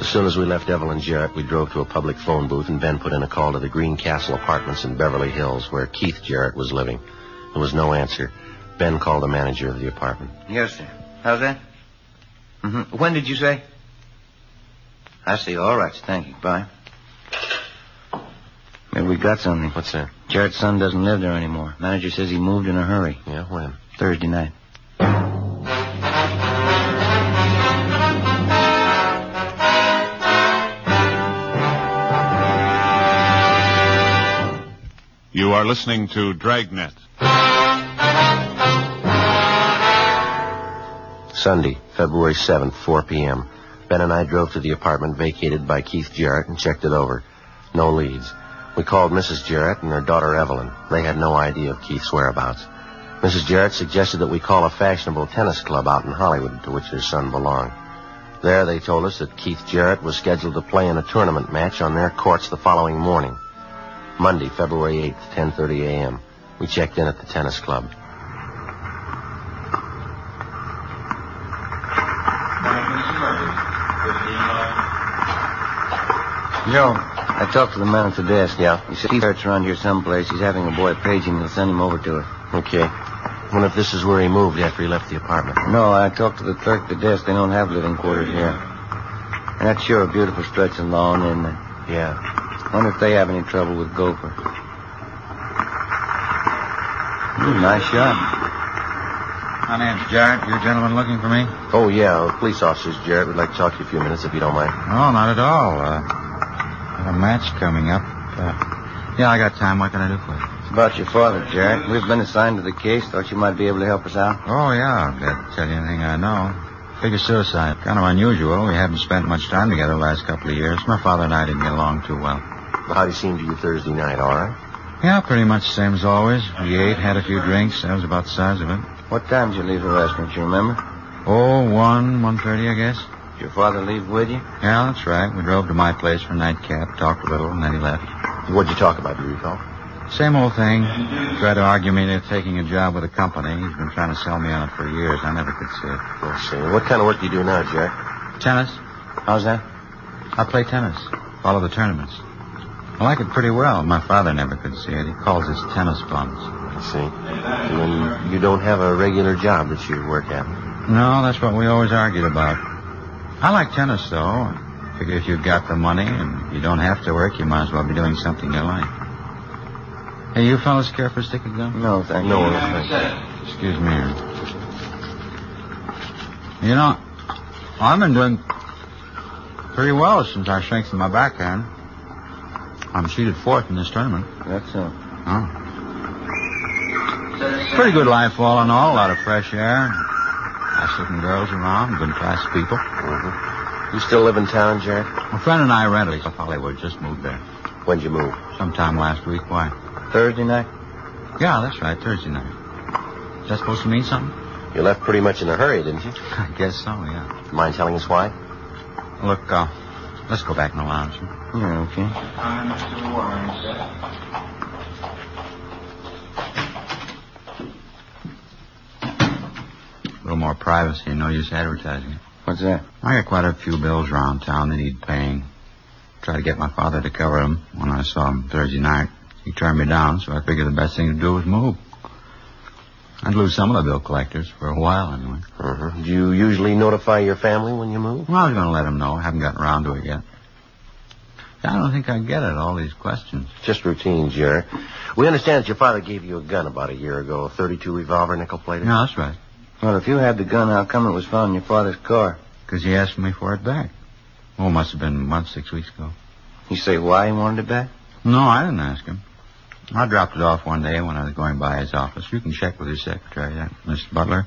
As soon as we left Evelyn Jarrett, we drove to a public phone booth, and Ben put in a call to the Green Castle Apartments in Beverly Hills, where Keith Jarrett was living. There was no answer. Ben called the manager of the apartment. Yes, sir. How's that? Mm-hmm. When did you say? I see. All right. Thank you. Bye. Maybe we got something. What's that? Jarrett's son doesn't live there anymore. Manager says he moved in a hurry. Yeah, when? Thursday night. You are listening to Dragnet. Sunday, February 7th, 4 p.m. Ben and I drove to the apartment vacated by Keith Jarrett and checked it over. No leads. We called Mrs. Jarrett and her daughter Evelyn. They had no idea of Keith's whereabouts. Mrs. Jarrett suggested that we call a fashionable tennis club out in Hollywood to which their son belonged. There they told us that Keith Jarrett was scheduled to play in a tournament match on their courts the following morning. Monday, February 8th, 10.30 a.m. We checked in at the tennis club. Joe, I talked to the man at the desk. Yeah? He said Jarrett's around here someplace. He's having a boy page him. He'll send him over to her. Okay. Wonder if this is where he moved after he left the apartment. No, I talked to the clerk at the desk. They don't have living quarters here. And that's sure a beautiful stretch of lawn, isn't it? Yeah. Wonder if they have any trouble with Gopher. Ooh, nice shot. My name's Jarrett. You gentlemen looking for me? Oh, yeah. Police officers, Jarrett. We'd like to talk to you a few minutes if you don't mind. No, not at all. Uh, have a match coming up. Uh, yeah, I got time. What can I do for you? It's about your father, Jack. We've been assigned to the case. Thought you might be able to help us out. Oh, yeah. I'll glad to tell you anything I know. Figure suicide. Kind of unusual. We haven't spent much time together the last couple of years. My father and I didn't get along too well. Well, How did he seem to you Thursday night? All right? Yeah, pretty much the same as always. We ate, had a few drinks. That was about the size of it. What time did you leave the restaurant, you remember? Oh, one, one thirty, I guess. Did your father leave with you? Yeah, that's right. We drove to my place for a nightcap, talked a little, and then he left. What'd you talk about, do you recall? Same old thing. Tried to argue me into taking a job with a company. He's been trying to sell me on it for years. I never could see it. Let's see. What kind of work do you do now, Jack? Tennis. How's that? I play tennis. Follow the tournaments. I like it pretty well. My father never could see it. He calls this tennis bums. I see. And you don't have a regular job that you work at? No, that's what we always argued about. I like tennis, though. I Figure if you've got the money and you don't have to work, you might as well be doing something you like. Hey, you fellas care for a stick of gum? No, thank you. No, no, thank Excuse me. You know, I've been doing pretty well since I strengthened my backhand. I'm seeded fourth in this tournament. That's uh, so. Oh. Pretty good life all in all. A lot of fresh air. Nice looking girls around. Good class people. Mm-hmm. You still live in town, Jack? A friend and I rented of Hollywood. Just moved there. When'd you move? Sometime last week. Why? Thursday night? Yeah, that's right. Thursday night. Is that supposed to mean something? You left pretty much in a hurry, didn't you? (laughs) I guess so, yeah. Mind telling us why? Look, uh, let's go back in the lounge. Yeah, okay. A little more privacy. No use advertising it. What's that? I got quite a few bills around town that need paying. Tried to get my father to cover them when I saw him Thursday night. He turned me down, so I figured the best thing to do was move. I'd lose some of the bill collectors for a while, anyway. Uh-huh. Do you usually notify your family when you move? Well, I was going to let them know. I Haven't gotten around to it yet. I don't think I get it, all these questions. Just routine, Jerry. We understand that your father gave you a gun about a year ago, a 32 revolver nickel plated. No, that's right. Well, if you had the gun, how come it was found in your father's car? Because he asked me for it back. Oh, must have been a month, six weeks ago. You say why he wanted it back? No, I didn't ask him. I dropped it off one day when I was going by his office. You can check with his secretary, that Mr. Butler.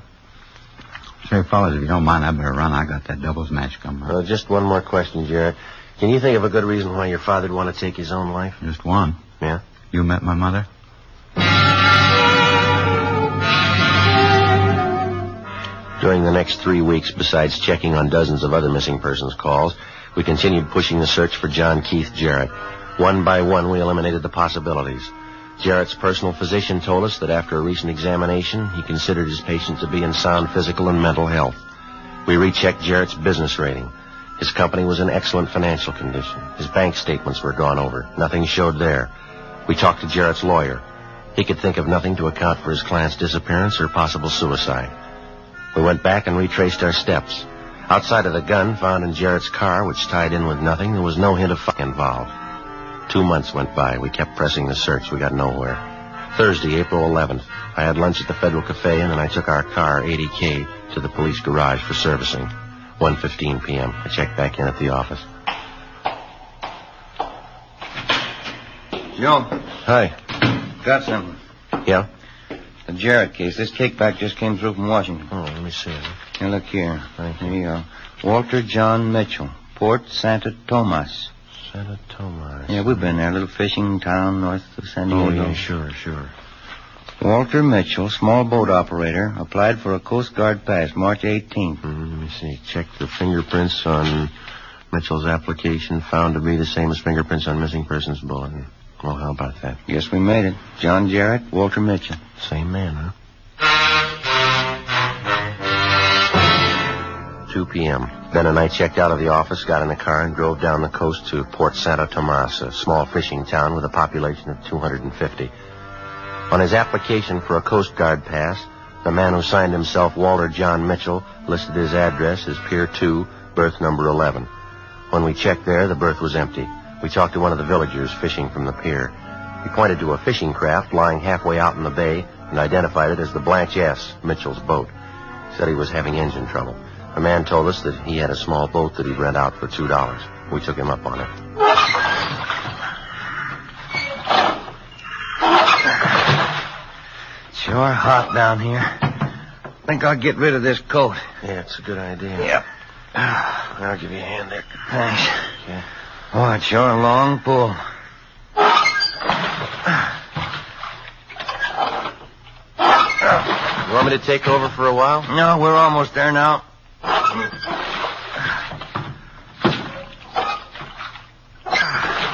Say, fellas, if you don't mind, I better run. I got that doubles match coming up. Uh, just one more question, Jarrett. Can you think of a good reason why your father'd want to take his own life? Just one. Yeah? You met my mother? During the next three weeks, besides checking on dozens of other missing persons calls, we continued pushing the search for John Keith Jarrett. One by one, we eliminated the possibilities. Jarrett's personal physician told us that after a recent examination, he considered his patient to be in sound physical and mental health. We rechecked Jarrett's business rating. His company was in excellent financial condition. His bank statements were gone over. Nothing showed there. We talked to Jarrett's lawyer. He could think of nothing to account for his client's disappearance or possible suicide. We went back and retraced our steps. Outside of the gun found in Jarrett's car, which tied in with nothing, there was no hint of fuck involved. Two months went by. We kept pressing the search. We got nowhere. Thursday, April 11th, I had lunch at the Federal Cafe, and then I took our car, 80K, to the police garage for servicing. 1.15 p.m. I checked back in at the office. Joe. Hi. Got something. Yeah? The Jarrett case. This kickback just came through from Washington. Oh, let me see. Here, look here. Right here you go. Walter John Mitchell, Port Santa Tomas. Santa Tomas. Yeah, we've been there. A little fishing town north of San Diego. Oh, yeah, sure, sure. Walter Mitchell, small boat operator, applied for a Coast Guard pass March 18th. Mm, let me see. Check the fingerprints on Mitchell's application. Found to be the same as fingerprints on missing persons bulletin. Well, how about that? Guess we made it. John Jarrett, Walter Mitchell. Same man, huh? 2 p.m. Ben and I checked out of the office, got in the car, and drove down the coast to Port Santa Tomas, a small fishing town with a population of 250. On his application for a Coast Guard pass, the man who signed himself Walter John Mitchell listed his address as Pier 2, berth number 11. When we checked there, the berth was empty. We talked to one of the villagers fishing from the pier. He pointed to a fishing craft lying halfway out in the bay and identified it as the Blanche S., Mitchell's boat. Said he was having engine trouble. The man told us that he had a small boat that he'd rent out for two dollars. We took him up on it. Sure hot down here. Think I'll get rid of this coat. Yeah, it's a good idea. Yep. (sighs) I'll give you a hand there. Thanks. Yeah. Oh, it's sure a long pull. You want me to take over for a while? No, we're almost there now.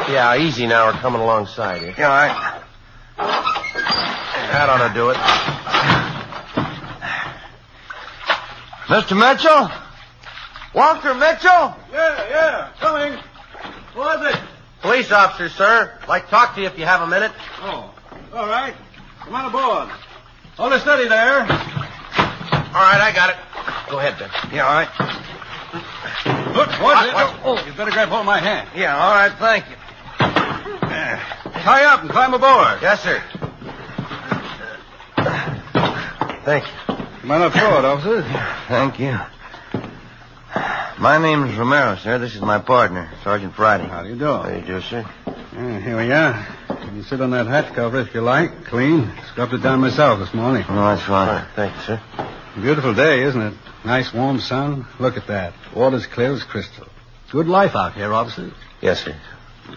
Yeah, easy now. We're coming alongside here. Yeah, all right. That ought to do it. Mr. Mitchell? Walter Mitchell? Yeah, yeah, coming. Who is it? Police officer, sir. Like to talk to you if you have a minute. Oh, all right. Come on aboard. Hold it steady there. All right, I got it. Go ahead, Ben. Yeah, all right. Look, what's it? Oh, you better grab hold of my hand. Yeah, all right, thank you. Uh, tie up and climb aboard. Yes, sir. Thank you. Come on up forward, officer. Thank you. My name's Romero, sir. This is my partner, Sergeant Friday. How do you do? How do you do, sir? Yeah, here we are. You can sit on that hat cover if you like. Clean. Scrubbed it down myself this morning. Oh, that's fine. Thank you, sir. Beautiful day, isn't it? Nice warm sun. Look at that. Water's clear as crystal. Good life out here, officer. Yes, sir.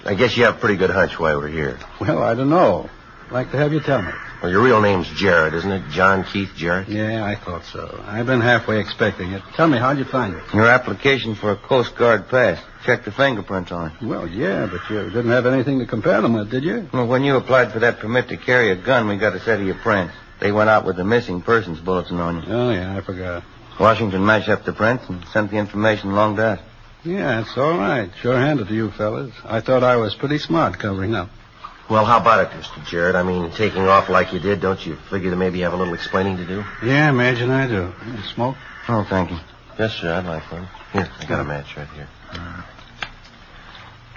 I guess you have a pretty good hunch why we're here. Well, I don't know. I'd like to have you tell me. Well, your real name's Jarrett, isn't it? John Keith Jarrett? Yeah, I thought so. I've been halfway expecting it. Tell me, how'd you find it? Your application for a Coast Guard pass. Checked the fingerprints on it. Well, yeah, but you didn't have anything to compare them with, did you? Well, when you applied for that permit to carry a gun, we got a set of your prints. They went out with the missing persons bulletin on you. Oh, yeah, I forgot. Washington matched up the prints and sent the information along to us. Yeah, it's all right. Sure handed to you fellas. I thought I was pretty smart covering up. Well, how about it, Mr. Jarrett? I mean, taking off like you did, don't you figure that maybe you have a little explaining to do? Yeah, imagine I do. You smoke? Oh, thank you. Yes, sir. I'd like one. Here, I got a match right here.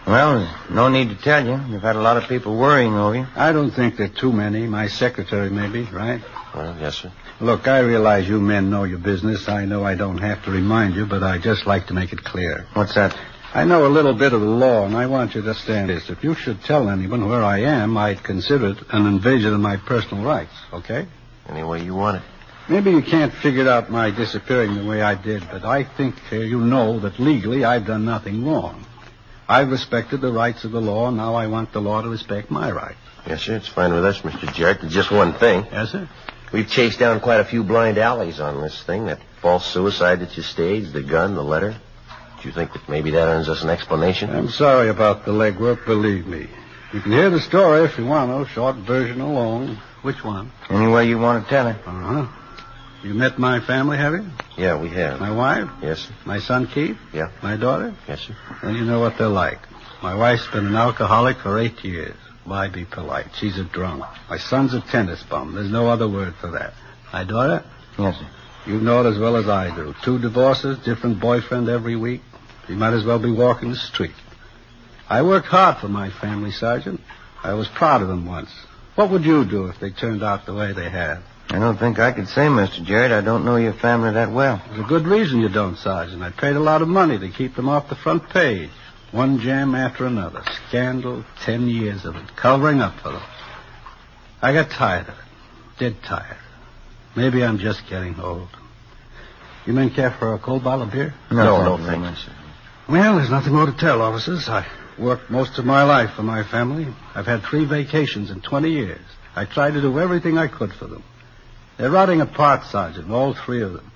Well, there's no need to tell you. You've had a lot of people worrying over you. I don't think there are too many. My secretary, maybe, right? Well, yes, sir. Look, I realize you men know your business. I know I don't have to remind you, but I just like to make it clear. What's that? I know a little bit of the law, and I want you to understand this. If you should tell anyone where I am, I'd consider it an invasion of my personal rights, okay? Any way you want it. Maybe you can't figure out my disappearing the way I did, but I think uh, you know that legally I've done nothing wrong. I've respected the rights of the law, and now I want the law to respect my rights. Yes, sir. It's fine with us, Mr. Jarrett. There's just one thing. Yes, sir? We've chased down quite a few blind alleys on this thing. That false suicide that you staged, the gun, the letter. Do you think that maybe that earns us an explanation? I'm sorry about the legwork, believe me. You can hear the story if you want to, short version or long. Which one? Any way you want to tell it. Uh-huh. You met my family, have you? Yeah, we have. My wife? Yes, sir. My son Keith? Yeah. My daughter? Yes, sir. Well, you know what they're like. My wife's been an alcoholic for eight years. Why be polite? She's a drunk. My son's a tennis bum. There's no other word for that. My daughter? Yes, sir. You know it as well as I do. Two divorces, different boyfriend every week. She might as well be walking the street. I worked hard for my family, Sergeant. I was proud of them once. What would you do if they turned out the way they have? I don't think I could say, Mr. Jarrett. I don't know your family that well. There's a good reason you don't, Sergeant. I paid a lot of money to keep them off the front page. One jam after another. Scandal, ten years of it, covering up for them. I got tired of it. Dead tired. Maybe I'm just getting old. You men care for a cold bottle of beer? No, no, thank you very thank you. Well, there's nothing more to tell, officers. I worked most of my life for my family. I've had three vacations in 20 years. I tried to do everything I could for them. They're rotting apart, Sergeant, all three of them.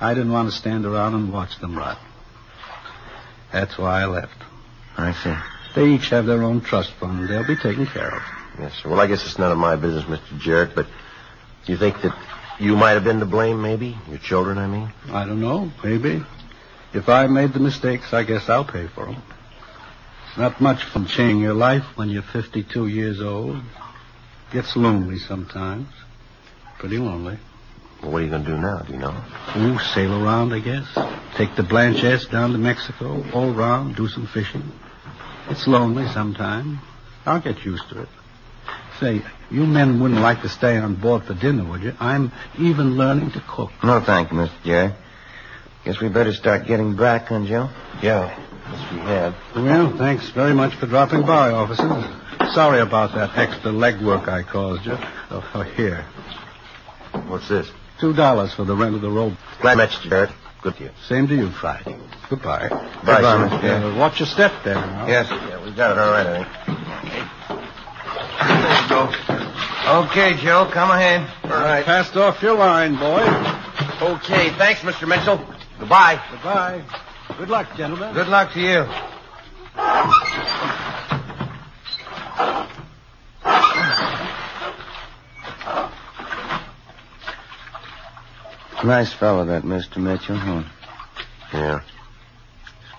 I didn't want to stand around and watch them rot. That's why I left. I see. They each have their own trust fund. They'll be taken care of. Yes, sir. Well, I guess it's none of my business, Mr. Jarrett, but do you think that you might have been to blame, maybe? Your children, I mean? I don't know. Maybe. If I made the mistakes, I guess I'll pay for them. It's not much fun changing your life when you're 52 years old. Gets lonely sometimes. Pretty lonely. Well, what are you going to do now, do you know? Ooh, sail around, I guess. Take the Blanche S. down to Mexico, all round, do some fishing. It's lonely sometimes. I'll get used to it. Say, you men wouldn't like to stay on board for dinner, would you? I'm even learning to cook. No, thank you, Mr. Jarrett. Guess we better start getting back, huh, Joe? Yeah, yes, we have. Well, thanks very much for dropping by, officers. Sorry about that extra legwork I caused you. Oh, oh, here. What's this? Two dollars for the rent of the rope. Glad met you, Jarrett. Good to you. Same to you, Friday. Goodbye. Bye, Goodbye. Mr. Uh, watch your step there now. Yes. Yeah, we got it all right, I think. Okay, Joe, come ahead. All right. Passed off your line, boy. Okay, thanks, Mr. Mitchell. Goodbye. Goodbye. Good luck, gentlemen. Good luck to you. Nice fellow, that Mr. Mitchell, huh? Yeah.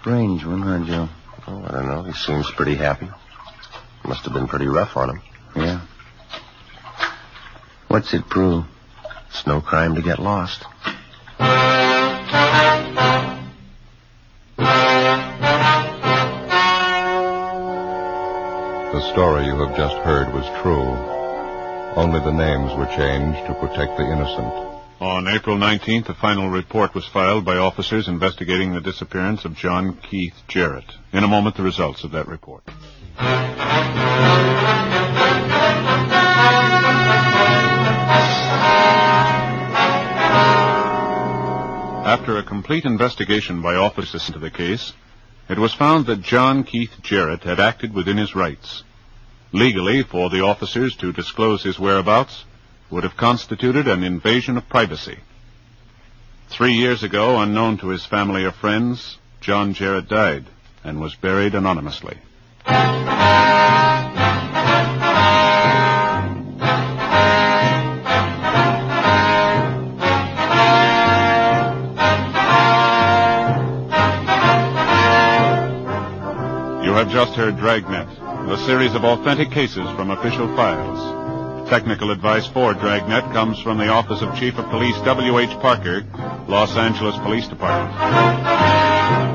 Strange one, huh, Joe? Oh, I don't know. He seems pretty happy. Must have been pretty rough on him. Yeah. What's it prove? It's no crime to get lost. The story you have just heard was true. Only the names were changed to protect the innocent. On April 19th, a final report was filed by officers investigating the disappearance of John Keith Jarrett. In a moment, the results of that report. After a complete investigation by officers into the case, it was found that John Keith Jarrett had acted within his rights. Legally, for the officers to disclose his whereabouts would have constituted an invasion of privacy. Three years ago, unknown to his family or friends, John Jarrett died and was buried anonymously. Just heard Dragnet, a series of authentic cases from official files. Technical advice for Dragnet comes from the Office of Chief of Police W.H. Parker, Los Angeles Police Department.